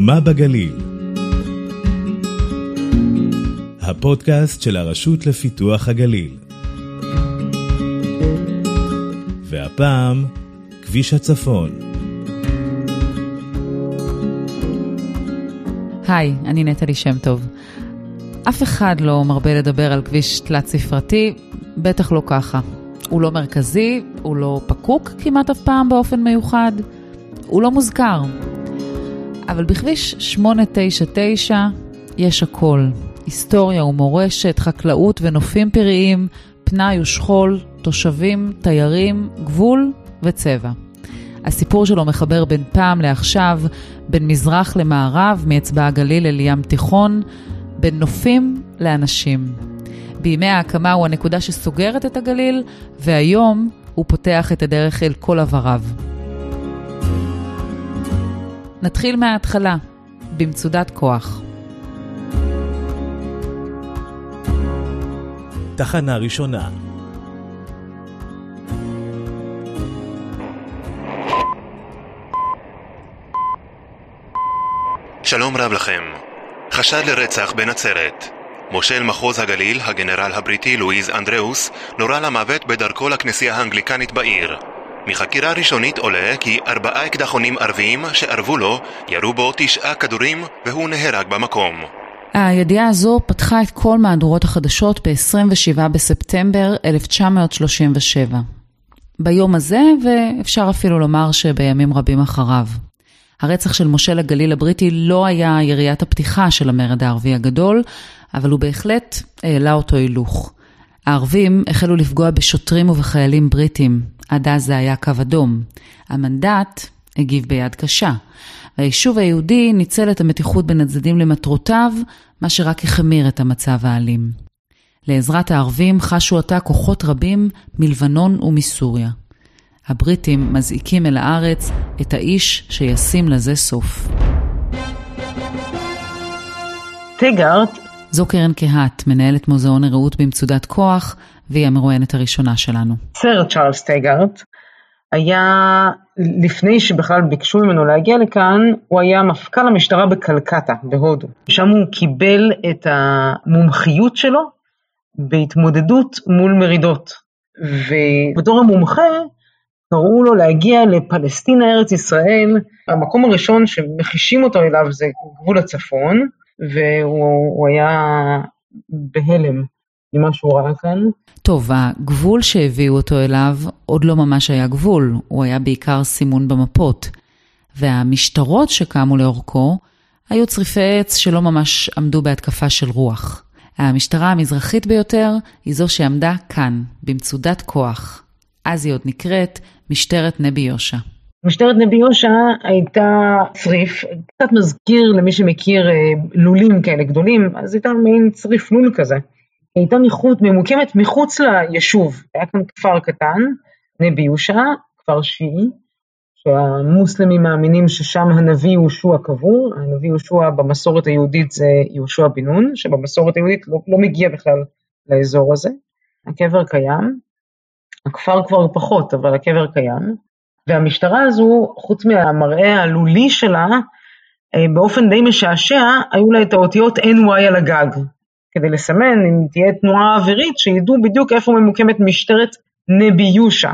מה בגליל? הפודקאסט של הרשות לפיתוח הגליל. והפעם, כביש הצפון. היי, אני נטלי שם טוב. אף אחד לא מרבה לדבר על כביש תלת-ספרתי, בטח לא ככה. הוא לא מרכזי, הוא לא פקוק כמעט אף פעם באופן מיוחד, הוא לא מוזכר. אבל בכביש 899 יש הכל. היסטוריה ומורשת, חקלאות ונופים פראיים, פנאי ושכול, תושבים, תיירים, גבול וצבע. הסיפור שלו מחבר בין פעם לעכשיו, בין מזרח למערב, מאצבע הגליל אל ים תיכון, בין נופים לאנשים. בימי ההקמה הוא הנקודה שסוגרת את הגליל, והיום הוא פותח את הדרך אל כל עבריו. נתחיל מההתחלה, במצודת כוח. תחנה ראשונה. שלום רב לכם. חשד לרצח בנצרת. מושל מחוז הגליל, הגנרל הבריטי לואיז אנדראוס, נורה למוות בדרכו לכנסייה האנגליקנית בעיר. מחקירה ראשונית עולה כי ארבעה אקדחונים ערביים שארבו לו, ירו בו תשעה כדורים והוא נהרג במקום. הידיעה הזו פתחה את כל מהדורות החדשות ב-27 בספטמבר 1937. ביום הזה, ואפשר אפילו לומר שבימים רבים אחריו. הרצח של מושל הגליל הבריטי לא היה יריית הפתיחה של המרד הערבי הגדול, אבל הוא בהחלט העלה אותו הילוך. הערבים החלו לפגוע בשוטרים ובחיילים בריטים, עד אז זה היה קו אדום. המנדט הגיב ביד קשה. והיישוב היהודי ניצל את המתיחות בין הצדדים למטרותיו, מה שרק החמיר את המצב האלים. לעזרת הערבים חשו עתה כוחות רבים מלבנון ומסוריה. הבריטים מזעיקים אל הארץ את האיש שישים לזה סוף. טיגארט זו קרן קהת, מנהלת מוזיאון הרעות במצודת כוח, והיא המרואיינת הראשונה שלנו. סר צ'ארלס טיגארט היה, לפני שבכלל ביקשו ממנו להגיע לכאן, הוא היה מפכ"ל המשטרה בקלקטה, בהודו. שם הוא קיבל את המומחיות שלו בהתמודדות מול מרידות. ובתור המומחה, קראו לו להגיע לפלסטינה, ארץ ישראל. המקום הראשון שמחישים אותו אליו זה גבול הצפון, והוא היה בהלם ממה שהוא ראה כאן. טוב, הגבול שהביאו אותו אליו עוד לא ממש היה גבול, הוא היה בעיקר סימון במפות. והמשטרות שקמו לאורכו היו צריפי עץ שלא ממש עמדו בהתקפה של רוח. המשטרה המזרחית ביותר היא זו שעמדה כאן, במצודת כוח. אז היא עוד נקראת משטרת נבי יושע. משטרת נבי יושע הייתה צריף, קצת מזכיר למי שמכיר אה, לולים כאלה גדולים, אז הייתה מעין צריף לול כזה. היא הייתה מחוץ, ממוקמת מחוץ ליישוב, היה כאן כפר קטן, נבי יושע, כפר שיעי, שהמוסלמים מאמינים ששם הנביא יהושע קבור, הנביא יהושע במסורת היהודית זה יהושע בן נון, שבמסורת היהודית לא, לא מגיע בכלל לאזור הזה. הקבר קיים, הכפר כבר פחות, אבל הקבר קיים. והמשטרה הזו, חוץ מהמראה הלולי שלה, אה, באופן די משעשע, היו לה את האותיות NY על הגג, כדי לסמן אם תהיה תנועה אווירית, שידעו בדיוק איפה ממוקמת משטרת נבי יושע.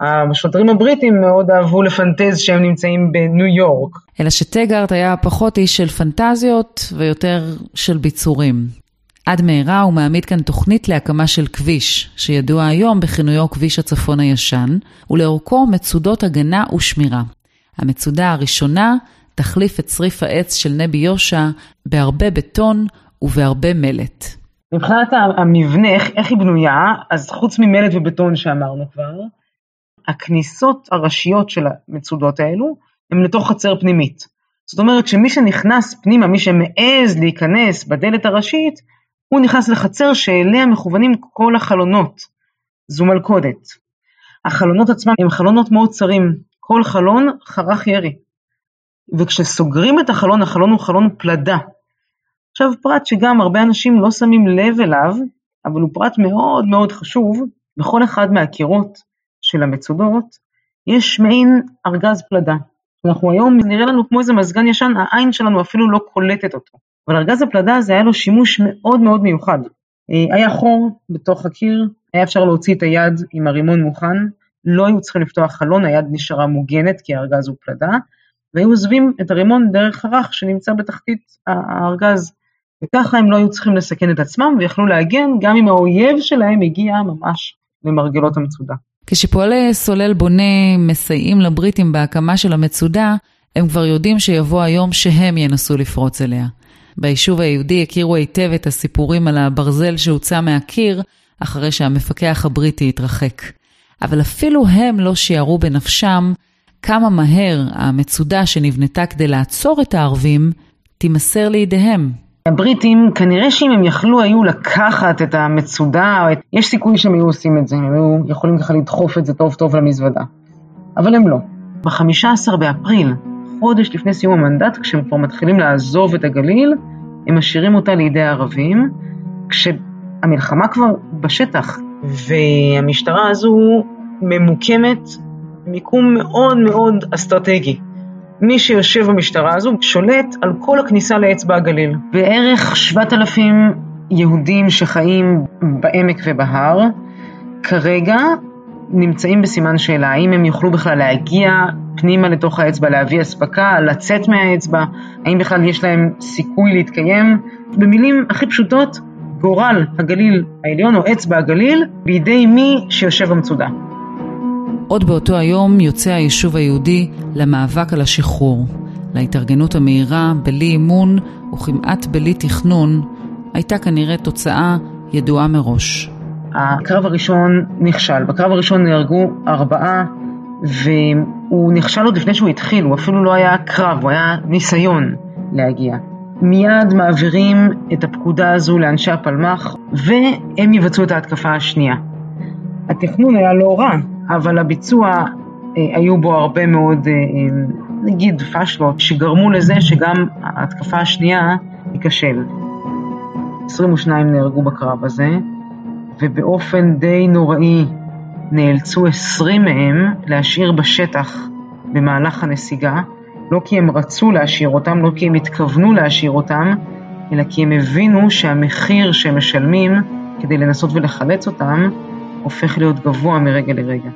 השוטרים הבריטים מאוד אהבו לפנטז שהם נמצאים בניו יורק. אלא שטגארט היה פחות איש של פנטזיות ויותר של ביצורים. עד מהרה הוא מעמיד כאן תוכנית להקמה של כביש, שידוע היום בכינויו כביש הצפון הישן, ולאורכו מצודות הגנה ושמירה. המצודה הראשונה תחליף את צריף העץ של נבי יושע בהרבה בטון ובהרבה מלט. מבחינת המבנה, איך, איך היא בנויה, אז חוץ ממלט ובטון שאמרנו כבר, הכניסות הראשיות של המצודות האלו הן לתוך חצר פנימית. זאת אומרת שמי שנכנס פנימה, מי שמעז להיכנס בדלת הראשית, הוא נכנס לחצר שאליה מכוונים כל החלונות. זו מלכודת. החלונות עצמם הם חלונות מאוד צרים, כל חלון חרך ירי. וכשסוגרים את החלון, החלון הוא חלון פלדה. עכשיו פרט שגם הרבה אנשים לא שמים לב אליו, אבל הוא פרט מאוד מאוד חשוב, בכל אחד מהקירות של המצודות יש מעין ארגז פלדה. אנחנו היום נראה לנו כמו איזה מזגן ישן, העין שלנו אפילו לא קולטת אותו. אבל ארגז הפלדה הזה היה לו שימוש מאוד מאוד מיוחד. אה, היה חור בתוך הקיר, היה אפשר להוציא את היד עם הרימון מוכן, לא היו צריכים לפתוח חלון, היד נשארה מוגנת כי הארגז הוא פלדה, והיו עוזבים את הרימון דרך הרך שנמצא בתחתית הארגז. וככה הם לא היו צריכים לסכן את עצמם ויכלו להגן גם אם האויב שלהם הגיע ממש למרגלות המצודה. כשפועלי סולל בונה מסייעים לבריטים בהקמה של המצודה, הם כבר יודעים שיבוא היום שהם ינסו לפרוץ אליה. ביישוב היהודי הכירו היטב את הסיפורים על הברזל שהוצא מהקיר, אחרי שהמפקח הבריטי התרחק. אבל אפילו הם לא שיערו בנפשם כמה מהר המצודה שנבנתה כדי לעצור את הערבים, תימסר לידיהם. הבריטים, כנראה שאם הם יכלו היו לקחת את המצודה, יש סיכוי שהם היו עושים את זה, הם היו יכולים ככה לדחוף את זה טוב טוב למזוודה. אבל הם לא. ב-15 באפריל, חודש לפני סיום המנדט, כשהם כבר מתחילים לעזוב את הגליל, הם משאירים אותה לידי הערבים, כשהמלחמה כבר בשטח, והמשטרה הזו ממוקמת מיקום מאוד מאוד אסטרטגי. מי שיושב במשטרה הזו שולט על כל הכניסה לאצבע הגליל. בערך 7,000 יהודים שחיים בעמק ובהר, כרגע נמצאים בסימן שאלה, האם הם יוכלו בכלל להגיע פנימה לתוך האצבע, להביא אספקה, לצאת מהאצבע, האם בכלל יש להם סיכוי להתקיים. במילים הכי פשוטות, גורל הגליל העליון או אצבע הגליל בידי מי שיושב במצודה. עוד באותו היום יוצא היישוב היהודי למאבק על השחרור. להתארגנות המהירה, בלי אימון וכמעט בלי תכנון, הייתה כנראה תוצאה ידועה מראש. הקרב הראשון נכשל. בקרב הראשון נהרגו ארבעה, והוא נכשל עוד לפני שהוא התחיל, הוא אפילו לא היה קרב, הוא היה ניסיון להגיע. מיד מעבירים את הפקודה הזו לאנשי הפלמ"ח, והם יבצעו את ההתקפה השנייה. התכנון היה לא רע, אבל הביצוע, אה, היו בו הרבה מאוד, אה, אה, נגיד, פשלות, שגרמו לזה שגם ההתקפה השנייה תיכשל. 22 נהרגו בקרב הזה, ובאופן די נוראי נאלצו 20 מהם להשאיר בשטח במהלך הנסיגה, לא כי הם רצו להשאיר אותם, לא כי הם התכוונו להשאיר אותם, אלא כי הם הבינו שהמחיר שהם משלמים כדי לנסות ולחלץ אותם, הופך להיות גבוה מרגע לרגע.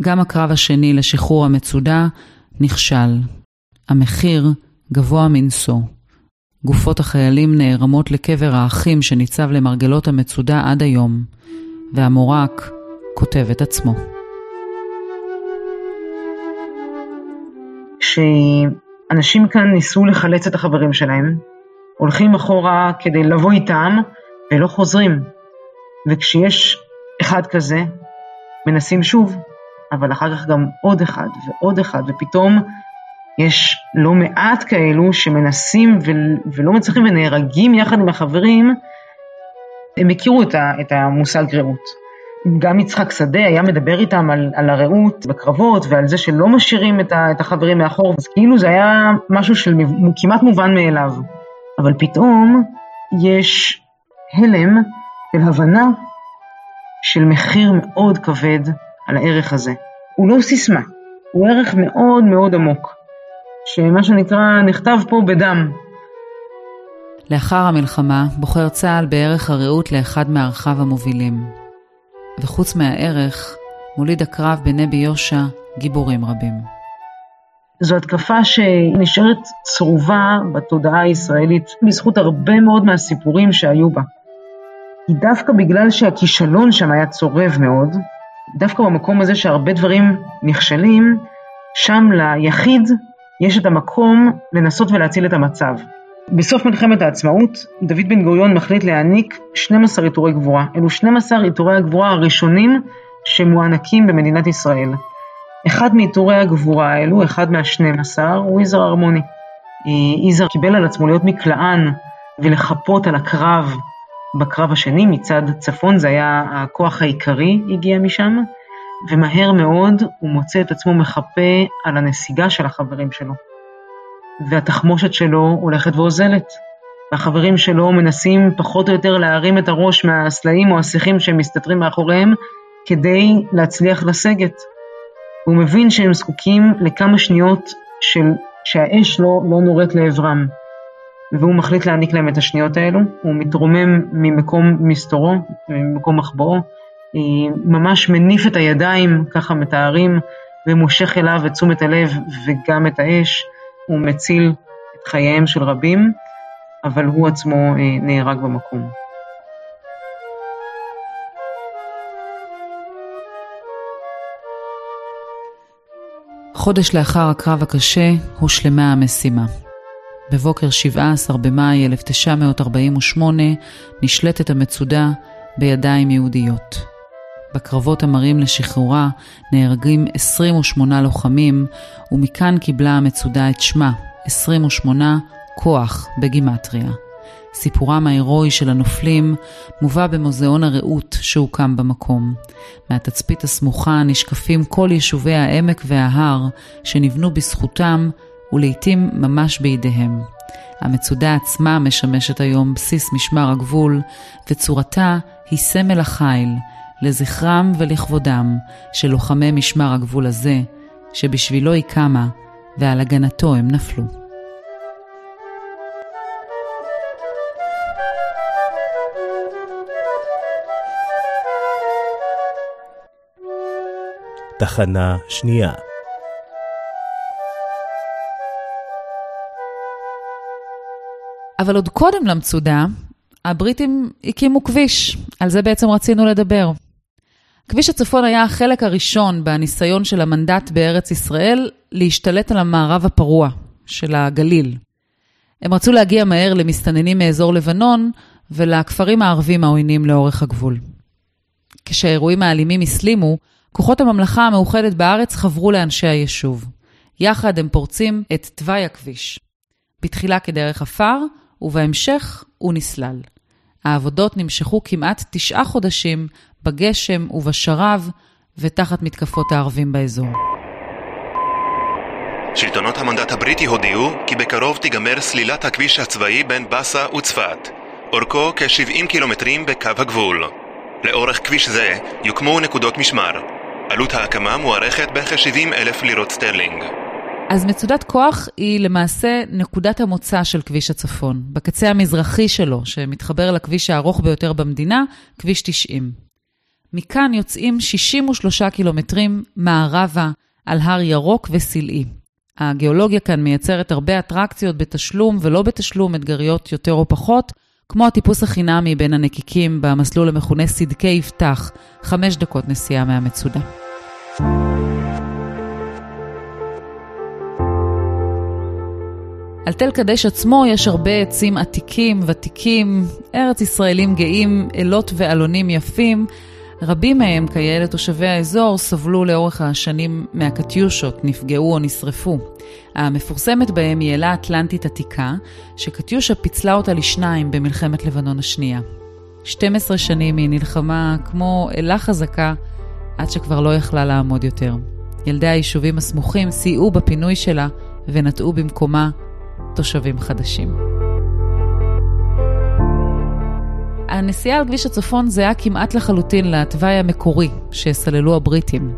גם הקרב השני לשחרור המצודה נכשל. המחיר גבוה מנשוא. גופות החיילים נערמות לקבר האחים שניצב למרגלות המצודה עד היום, והמורק כותב את עצמו. כשאנשים כאן ניסו לחלץ את החברים שלהם, הולכים אחורה כדי לבוא איתם ולא חוזרים. וכשיש אחד כזה, מנסים שוב, אבל אחר כך גם עוד אחד ועוד אחד, ופתאום יש לא מעט כאלו שמנסים ולא מצליחים ונהרגים יחד עם החברים, הם הכירו את המושג רעות. גם יצחק שדה היה מדבר איתם על, על הרעות בקרבות ועל זה שלא משאירים את, את החברים מאחור, אז כאילו זה היה משהו של כמעט מובן מאליו. אבל פתאום יש הלם של הבנה של מחיר מאוד כבד על הערך הזה. הוא לא סיסמה, הוא ערך מאוד מאוד עמוק, שמה שנקרא נכתב פה בדם. לאחר המלחמה בוחר צה"ל בערך הרעות לאחד מערכיו המובילים. וחוץ מהערך, מוליד הקרב בנבי יושע גיבורים רבים. זו התקפה שנשארת צרובה בתודעה הישראלית בזכות הרבה מאוד מהסיפורים שהיו בה. כי דווקא בגלל שהכישלון שם היה צורב מאוד, דווקא במקום הזה שהרבה דברים נכשלים, שם ליחיד יש את המקום לנסות ולהציל את המצב. בסוף מלחמת העצמאות, דוד בן גוריון מחליט להעניק 12 עיטורי גבורה. אלו 12 עיטורי הגבורה הראשונים שמוענקים במדינת ישראל. אחד מעיטורי הגבורה האלו, אחד מה-12, הוא יזהר הרמוני. אה, יזהר קיבל על עצמו להיות מקלען ולחפות על הקרב בקרב השני מצד צפון, זה היה הכוח העיקרי הגיע משם, ומהר מאוד הוא מוצא את עצמו מחפה על הנסיגה של החברים שלו. והתחמושת שלו הולכת ואוזלת. והחברים שלו מנסים פחות או יותר להרים את הראש מהסלעים או השיחים שהם מסתתרים מאחוריהם כדי להצליח לסגת. והוא מבין שהם זקוקים לכמה שניות של, שהאש לא, לא נורית לעברם. והוא מחליט להעניק להם את השניות האלו, הוא מתרומם ממקום מסתורו, ממקום מחבואו, ממש מניף את הידיים, ככה מתארים, ומושך אליו את תשומת הלב וגם את האש, הוא מציל את חייהם של רבים, אבל הוא עצמו אה, נהרג במקום. חודש לאחר הקרב הקשה הושלמה המשימה. בבוקר 17 במאי 1948 נשלטת המצודה בידיים יהודיות. בקרבות המרים לשחרורה נהרגים 28 לוחמים, ומכאן קיבלה המצודה את שמה, 28 כוח בגימטריה. סיפורם ההירואי של הנופלים מובא במוזיאון הרעות שהוקם במקום. מהתצפית הסמוכה נשקפים כל יישובי העמק וההר שנבנו בזכותם ולעיתים ממש בידיהם. המצודה עצמה משמשת היום בסיס משמר הגבול, וצורתה היא סמל החיל, לזכרם ולכבודם של לוחמי משמר הגבול הזה, שבשבילו היא קמה, ועל הגנתו הם נפלו. תחנה שנייה אבל עוד קודם למצודה, הבריטים הקימו כביש, על זה בעצם רצינו לדבר. כביש הצפון היה החלק הראשון בניסיון של המנדט בארץ ישראל להשתלט על המערב הפרוע של הגליל. הם רצו להגיע מהר למסתננים מאזור לבנון ולכפרים הערבים העוינים לאורך הגבול. כשהאירועים האלימים הסלימו, כוחות הממלכה המאוחדת בארץ חברו לאנשי היישוב. יחד הם פורצים את תוואי הכביש. בתחילה כדרך עפר, ובהמשך הוא נסלל. העבודות נמשכו כמעט תשעה חודשים בגשם ובשרב ותחת מתקפות הערבים באזור. שלטונות המנדט הבריטי הודיעו כי בקרוב תיגמר סלילת הכביש הצבאי בין באסה וצפת, אורכו כ-70 קילומטרים בקו הגבול. לאורך כביש זה יוקמו נקודות משמר. עלות ההקמה מוערכת בכ-70 אלף לירות סטרלינג. אז מצודת כוח היא למעשה נקודת המוצא של כביש הצפון, בקצה המזרחי שלו, שמתחבר לכביש הארוך ביותר במדינה, כביש 90. מכאן יוצאים 63 קילומטרים מערבה על הר ירוק וסלעי. הגיאולוגיה כאן מייצרת הרבה אטרקציות בתשלום ולא בתשלום, אתגריות יותר או פחות, כמו הטיפוס החינמי בין הנקיקים במסלול המכונה סדקי יפתח, חמש דקות נסיעה מהמצודה. על תל קדש עצמו יש הרבה עצים עתיקים, ותיקים, ארץ ישראלים גאים, אלות ואלונים יפים. רבים מהם, כיאה לתושבי האזור, סבלו לאורך השנים מהקטיושות, נפגעו או נשרפו. המפורסמת בהם היא אלה אטלנטית עתיקה, שקטיושה פיצלה אותה לשניים במלחמת לבנון השנייה. 12 שנים היא נלחמה כמו אלה חזקה, עד שכבר לא יכלה לעמוד יותר. ילדי היישובים הסמוכים סייעו בפינוי שלה ונטעו במקומה תושבים חדשים. הנסיעה על כביש הצפון זהה כמעט לחלוטין לתוואי המקורי שסללו הבריטים.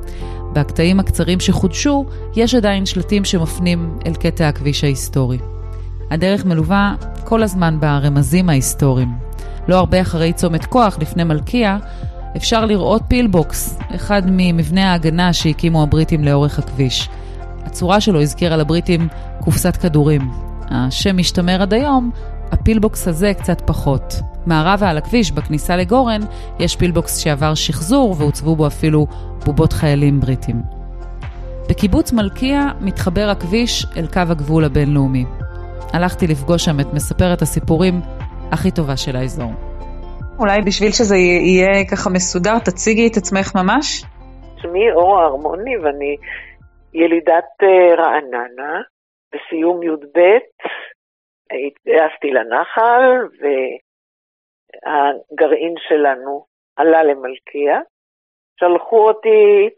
בקטעים הקצרים שחודשו, יש עדיין שלטים שמפנים אל קטע הכביש ההיסטורי. הדרך מלווה כל הזמן ברמזים ההיסטוריים. לא הרבה אחרי צומת כוח, לפני מלכיה, אפשר לראות פילבוקס, אחד ממבני ההגנה שהקימו הבריטים לאורך הכביש. הצורה שלו הזכירה לבריטים קופסת כדורים, השם משתמר עד היום, הפילבוקס הזה קצת פחות. מערבה על הכביש, בכניסה לגורן, יש פילבוקס שעבר שחזור והוצבו בו אפילו בובות חיילים בריטים. בקיבוץ מלכיה מתחבר הכביש אל קו הגבול הבינלאומי. הלכתי לפגוש שם את מספרת הסיפורים הכי טובה של האזור. אולי בשביל שזה יהיה ככה מסודר, תציגי את עצמך ממש. שמי אורה הרמוני ואני ילידת אה, רעננה, בסיום י"ב התגייסתי לנחל והגרעין שלנו עלה למלכיה. שלחו אותי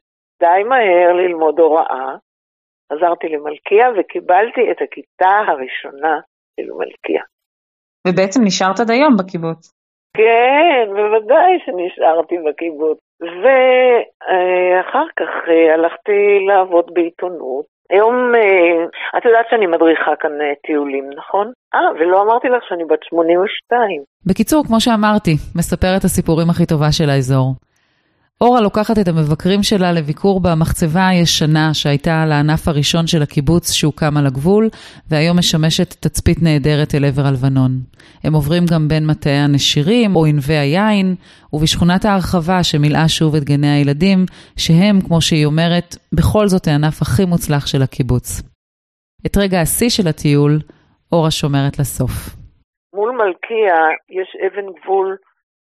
די מהר ללמוד הוראה. חזרתי למלכיה וקיבלתי את הכיתה הראשונה של מלכיה. ובעצם נשארת עד היום בקיבוץ. כן, בוודאי שנשארתי בקיבוץ. ואחר כך אה, הלכתי לעבוד בעיתונות. היום, אה, את יודעת שאני מדריכה כאן אה, טיולים, נכון? אה, ולא אמרתי לך שאני בת 82. בקיצור, כמו שאמרתי, מספרת הסיפורים הכי טובה של האזור. אורה לוקחת את המבקרים שלה לביקור במחצבה הישנה שהייתה על הענף הראשון של הקיבוץ שהוקם על הגבול, והיום משמשת תצפית נהדרת אל עבר הלבנון. הם עוברים גם בין מטעי הנשירים או ענבי היין, ובשכונת ההרחבה שמילאה שוב את גני הילדים, שהם, כמו שהיא אומרת, בכל זאת הענף הכי מוצלח של הקיבוץ. את רגע השיא של הטיול, אורה שומרת לסוף. מול מלכיה יש אבן גבול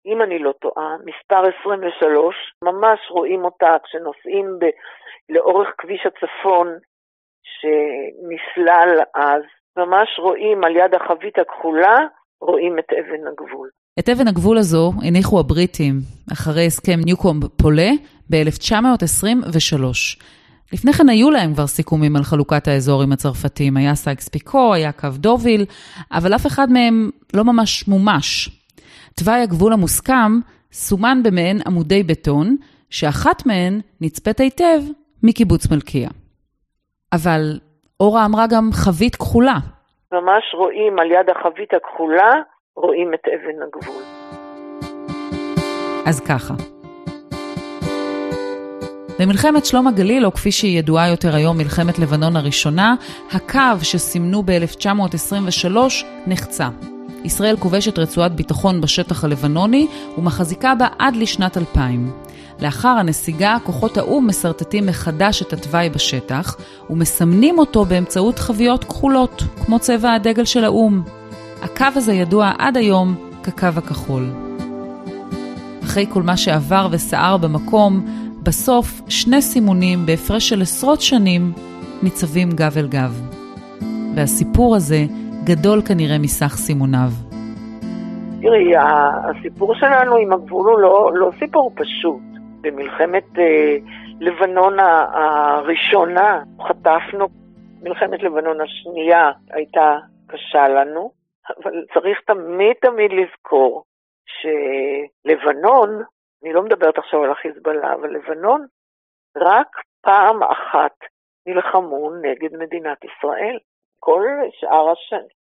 אם אני לא טועה, מספר 23, ממש רואים אותה כשנוסעים ב, לאורך כביש הצפון שנסלל אז, ממש רואים על יד החבית הכחולה, רואים את אבן הגבול. את אבן הגבול הזו הניחו הבריטים אחרי הסכם ניוקום פולה ב-1923. לפני כן היו להם כבר סיכומים על חלוקת האזור עם הצרפתים, היה סייקס פיקו, היה קו דוביל, אבל אף אחד מהם לא ממש מומש. תוואי הגבול המוסכם סומן במעין עמודי בטון, שאחת מהן נצפית היטב מקיבוץ מלכיה. אבל אורה אמרה גם חבית כחולה. ממש רואים על יד החבית הכחולה, רואים את אבן הגבול. אז ככה. במלחמת שלום הגליל, או כפי שהיא ידועה יותר היום, מלחמת לבנון הראשונה, הקו שסימנו ב-1923 נחצה. ישראל כובשת רצועת ביטחון בשטח הלבנוני ומחזיקה בה עד לשנת 2000. לאחר הנסיגה, כוחות האו"ם מסרטטים מחדש את התוואי בשטח ומסמנים אותו באמצעות חביות כחולות, כמו צבע הדגל של האו"ם. הקו הזה ידוע עד היום כקו הכחול. אחרי כל מה שעבר וסער במקום, בסוף שני סימונים בהפרש של עשרות שנים ניצבים גב אל גב. והסיפור הזה גדול כנראה מסך סימוניו. תראי, הסיפור שלנו עם הגבול הוא לא, לא סיפור פשוט. במלחמת אה, לבנון הראשונה חטפנו, מלחמת לבנון השנייה הייתה קשה לנו, אבל צריך תמיד תמיד לזכור שלבנון, אני לא מדברת עכשיו על החיזבאללה, אבל לבנון רק פעם אחת נלחמו נגד מדינת ישראל. כל שאר השנים,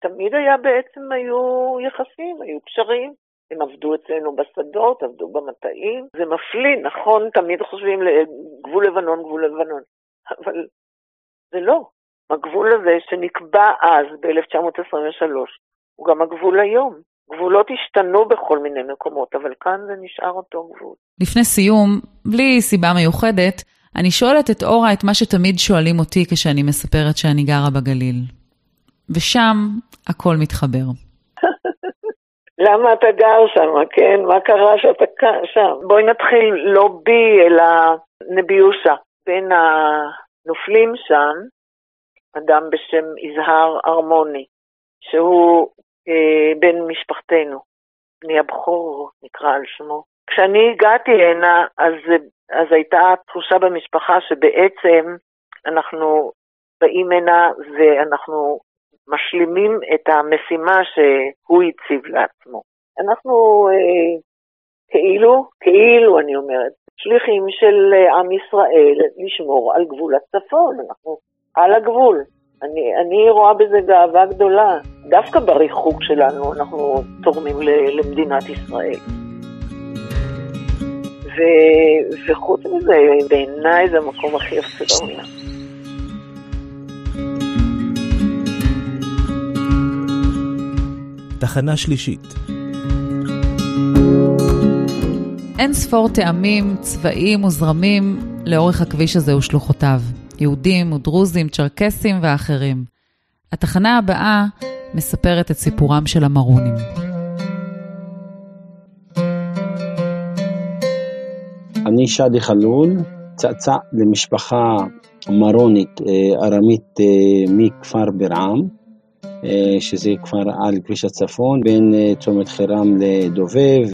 תמיד היה בעצם, היו יחסים, היו קשרים. הם עבדו אצלנו בשדות, עבדו במטעים. זה מפליא, נכון? תמיד חושבים גבול לבנון, גבול לבנון. אבל זה לא. הגבול הזה שנקבע אז, ב-1923, הוא גם הגבול היום. גבולות השתנו בכל מיני מקומות, אבל כאן זה נשאר אותו גבול. לפני סיום, בלי סיבה מיוחדת, אני שואלת את אורה את מה שתמיד שואלים אותי כשאני מספרת שאני גרה בגליל. ושם הכל מתחבר. למה אתה גר שם, כן? מה קרה שאתה שם? בואי נתחיל לא בי, אלא נביושה. בין הנופלים שם, אדם בשם יזהר ארמוני, שהוא אה, בן משפחתנו, בני הבכור נקרא על שמו. כשאני הגעתי הנה, אז אז הייתה תחושה במשפחה שבעצם אנחנו באים הנה ואנחנו משלימים את המשימה שהוא הציב לעצמו. אנחנו אה, כאילו, כאילו אני אומרת, שליחים של עם ישראל לשמור על גבול הצפון, אנחנו על הגבול. אני, אני רואה בזה גאווה גדולה. דווקא בריחוק שלנו אנחנו תורמים למדינת ישראל. ו... וחוץ מזה, בעיניי זה המקום הכי יפה בעולם. תחנה שלישית אין ספור טעמים, צבעים וזרמים לאורך הכביש הזה ושלוחותיו. יהודים ודרוזים, צ'רקסים ואחרים. התחנה הבאה מספרת את סיפורם של המרונים. אני שאדי חלול, צאצא למשפחה מרונית אה, ארמית אה, מכפר ברעם, שזה כפר על כביש הצפון, בין צומת חירם לדובב.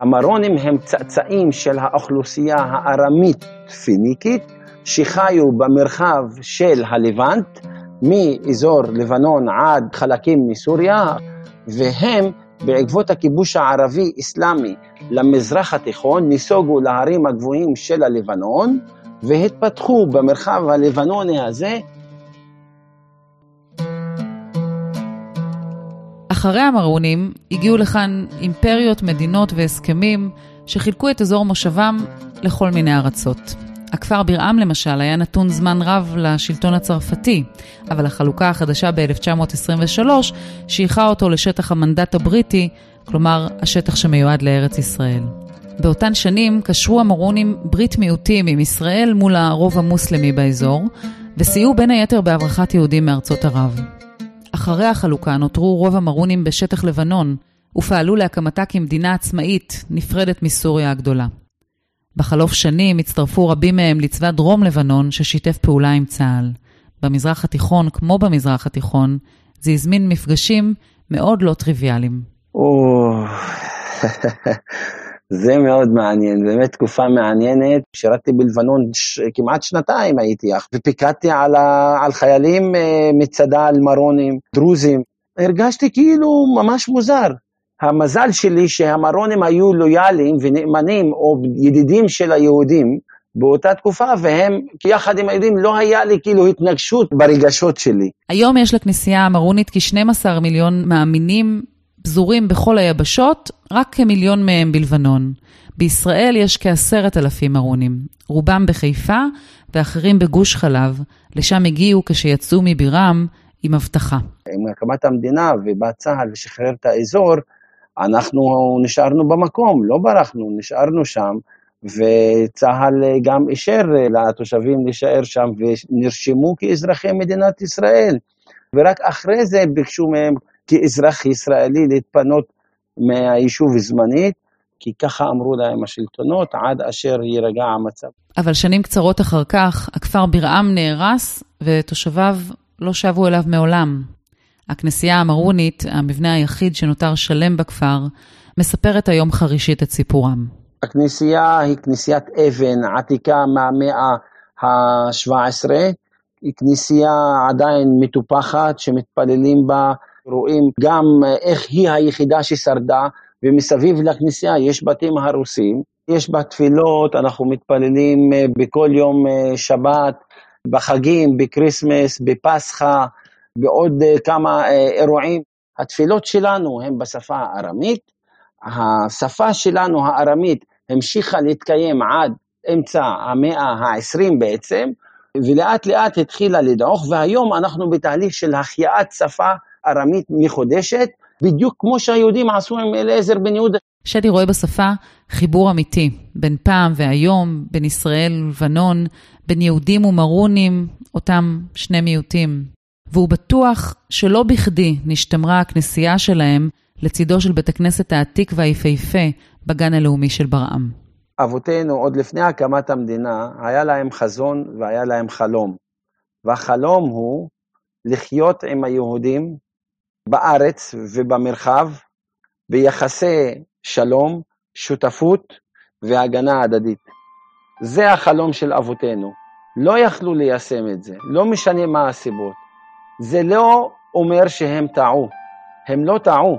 המרונים הם צאצאים של האוכלוסייה הארמית-פיניקית שחיו במרחב של הלבנט, מאזור לבנון עד חלקים מסוריה, והם בעקבות הכיבוש הערבי-אסלאמי למזרח התיכון, נסוגו להרים הגבוהים של הלבנון והתפתחו במרחב הלבנוני הזה. אחרי המרונים הגיעו לכאן אימפריות, מדינות והסכמים שחילקו את אזור מושבם לכל מיני ארצות. הכפר ברעם למשל היה נתון זמן רב לשלטון הצרפתי, אבל החלוקה החדשה ב-1923 שייכה אותו לשטח המנדט הבריטי, כלומר השטח שמיועד לארץ ישראל. באותן שנים קשרו המורונים ברית מיעוטים עם ישראל מול הרוב המוסלמי באזור, וסייעו בין היתר בהברחת יהודים מארצות ערב. אחרי החלוקה נותרו רוב המרונים בשטח לבנון, ופעלו להקמתה כמדינה עצמאית, נפרדת מסוריה הגדולה. בחלוף שנים הצטרפו רבים מהם לצבא דרום לבנון ששיתף פעולה עם צה"ל. במזרח התיכון, כמו במזרח התיכון, זה הזמין מפגשים מאוד לא טריוויאליים. זה מאוד מעניין, באמת תקופה מעניינת. שירתתי בלבנון ש... כמעט שנתיים הייתי, ופיקדתי על, ה... על חיילים אה, מצד"ל, מרונים, דרוזים. הרגשתי כאילו ממש מוזר. המזל שלי שהמרונים היו לויאליים ונאמנים או ידידים של היהודים באותה תקופה, והם, יחד עם היהודים, לא היה לי כאילו התנגשות ברגשות שלי. היום יש לכנסייה המרונית כ-12 מיליון מאמינים פזורים בכל היבשות, רק כמיליון מהם בלבנון. בישראל יש כעשרת אלפים מרונים, רובם בחיפה ואחרים בגוש חלב, לשם הגיעו כשיצאו מבירם עם אבטחה. עם הקמת המדינה ובא צה"ל ושחרר את האזור, אנחנו נשארנו במקום, לא ברחנו, נשארנו שם, וצה"ל גם אישר לתושבים להישאר שם ונרשמו כאזרחי מדינת ישראל. ורק אחרי זה ביקשו מהם כאזרח ישראלי להתפנות מהיישוב זמנית, כי ככה אמרו להם השלטונות, עד אשר יירגע המצב. אבל שנים קצרות אחר כך, הכפר ברעם נהרס, ותושביו לא שבו אליו מעולם. הכנסייה המרונית, המבנה היחיד שנותר שלם בכפר, מספרת היום חרישית את סיפורם. הכנסייה היא כנסיית אבן עתיקה מהמאה ה-17, היא כנסייה עדיין מטופחת שמתפללים בה, רואים גם איך היא היחידה ששרדה, ומסביב לכנסייה יש בתים הרוסים, יש בה תפילות, אנחנו מתפללים אה, בכל יום אה, שבת, בחגים, בקריסמס, בפסחא, בעוד אה, כמה אירועים. התפילות שלנו הן בשפה הארמית, השפה שלנו הארמית המשיכה להתקיים עד אמצע המאה ה-20 בעצם, ולאט לאט התחילה לדעוך, והיום אנחנו בתהליך של החייאת שפה ארמית מחודשת, בדיוק כמו שהיהודים עשו עם אליעזר בן יהודה. שדי רואה בשפה חיבור אמיתי, בין פעם והיום, בין ישראל ולבנון, בין יהודים ומרונים, אותם שני מיעוטים. והוא בטוח שלא בכדי נשתמרה הכנסייה שלהם לצידו של בית הכנסת העתיק והיפהפה בגן הלאומי של ברעם. אבותינו, עוד לפני הקמת המדינה, היה להם חזון והיה להם חלום. והחלום הוא לחיות עם היהודים בארץ ובמרחב ביחסי שלום, שותפות והגנה הדדית. זה החלום של אבותינו. לא יכלו ליישם את זה, לא משנה מה הסיבות. זה לא אומר שהם טעו, הם לא טעו,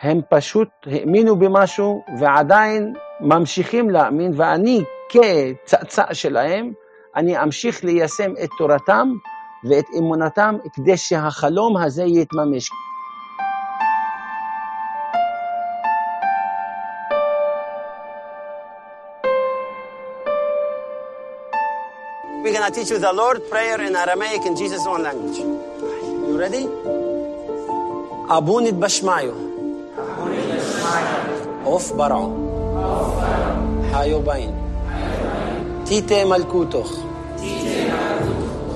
הם פשוט האמינו במשהו ועדיין ממשיכים להאמין, ואני כצאצא שלהם, אני אמשיך ליישם את תורתם ואת אמונתם כדי שהחלום הזה יתממש. We're going to teach you the Lord prayer in Aramaic in Jesus' own language. You ready? أبوني بشمايو أوف برعو حايو باين تيتي ملكوتوخ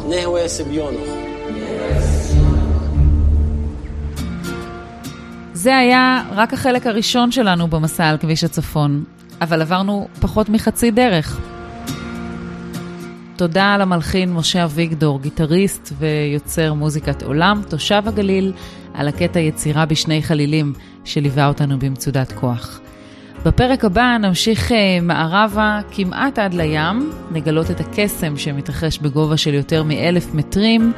Ne hueje se זה היה רק החלק הראשון שלנו במסע על כביש הצפון, אבל עברנו פחות מחצי דרך. תודה למלחין משה אביגדור, גיטריסט ויוצר מוזיקת עולם, תושב הגליל, על הקטע יצירה בשני חלילים שליווה אותנו במצודת כוח. בפרק הבא נמשיך אה, מערבה כמעט עד לים, נגלות את הקסם שמתרחש בגובה של יותר מאלף מטרים,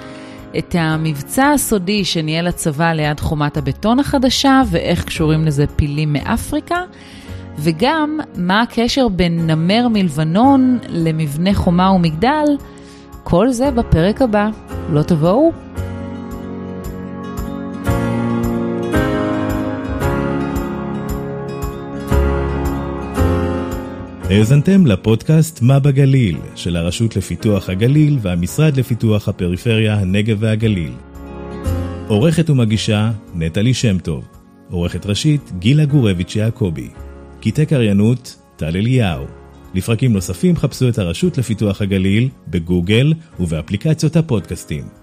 את המבצע הסודי שניהל הצבא ליד חומת הבטון החדשה ואיך קשורים לזה פילים מאפריקה, וגם מה הקשר בין נמר מלבנון למבנה חומה ומגדל, כל זה בפרק הבא. לא תבואו? האזנתם לפודקאסט מה בגליל של הרשות לפיתוח הגליל והמשרד לפיתוח הפריפריה, הנגב והגליל. עורכת ומגישה נטלי שם טוב. עורכת ראשית גילה גורביץ' יעקבי. קטעי קריינות טל אליהו. לפרקים נוספים חפשו את הרשות לפיתוח הגליל בגוגל ובאפליקציות הפודקאסטים.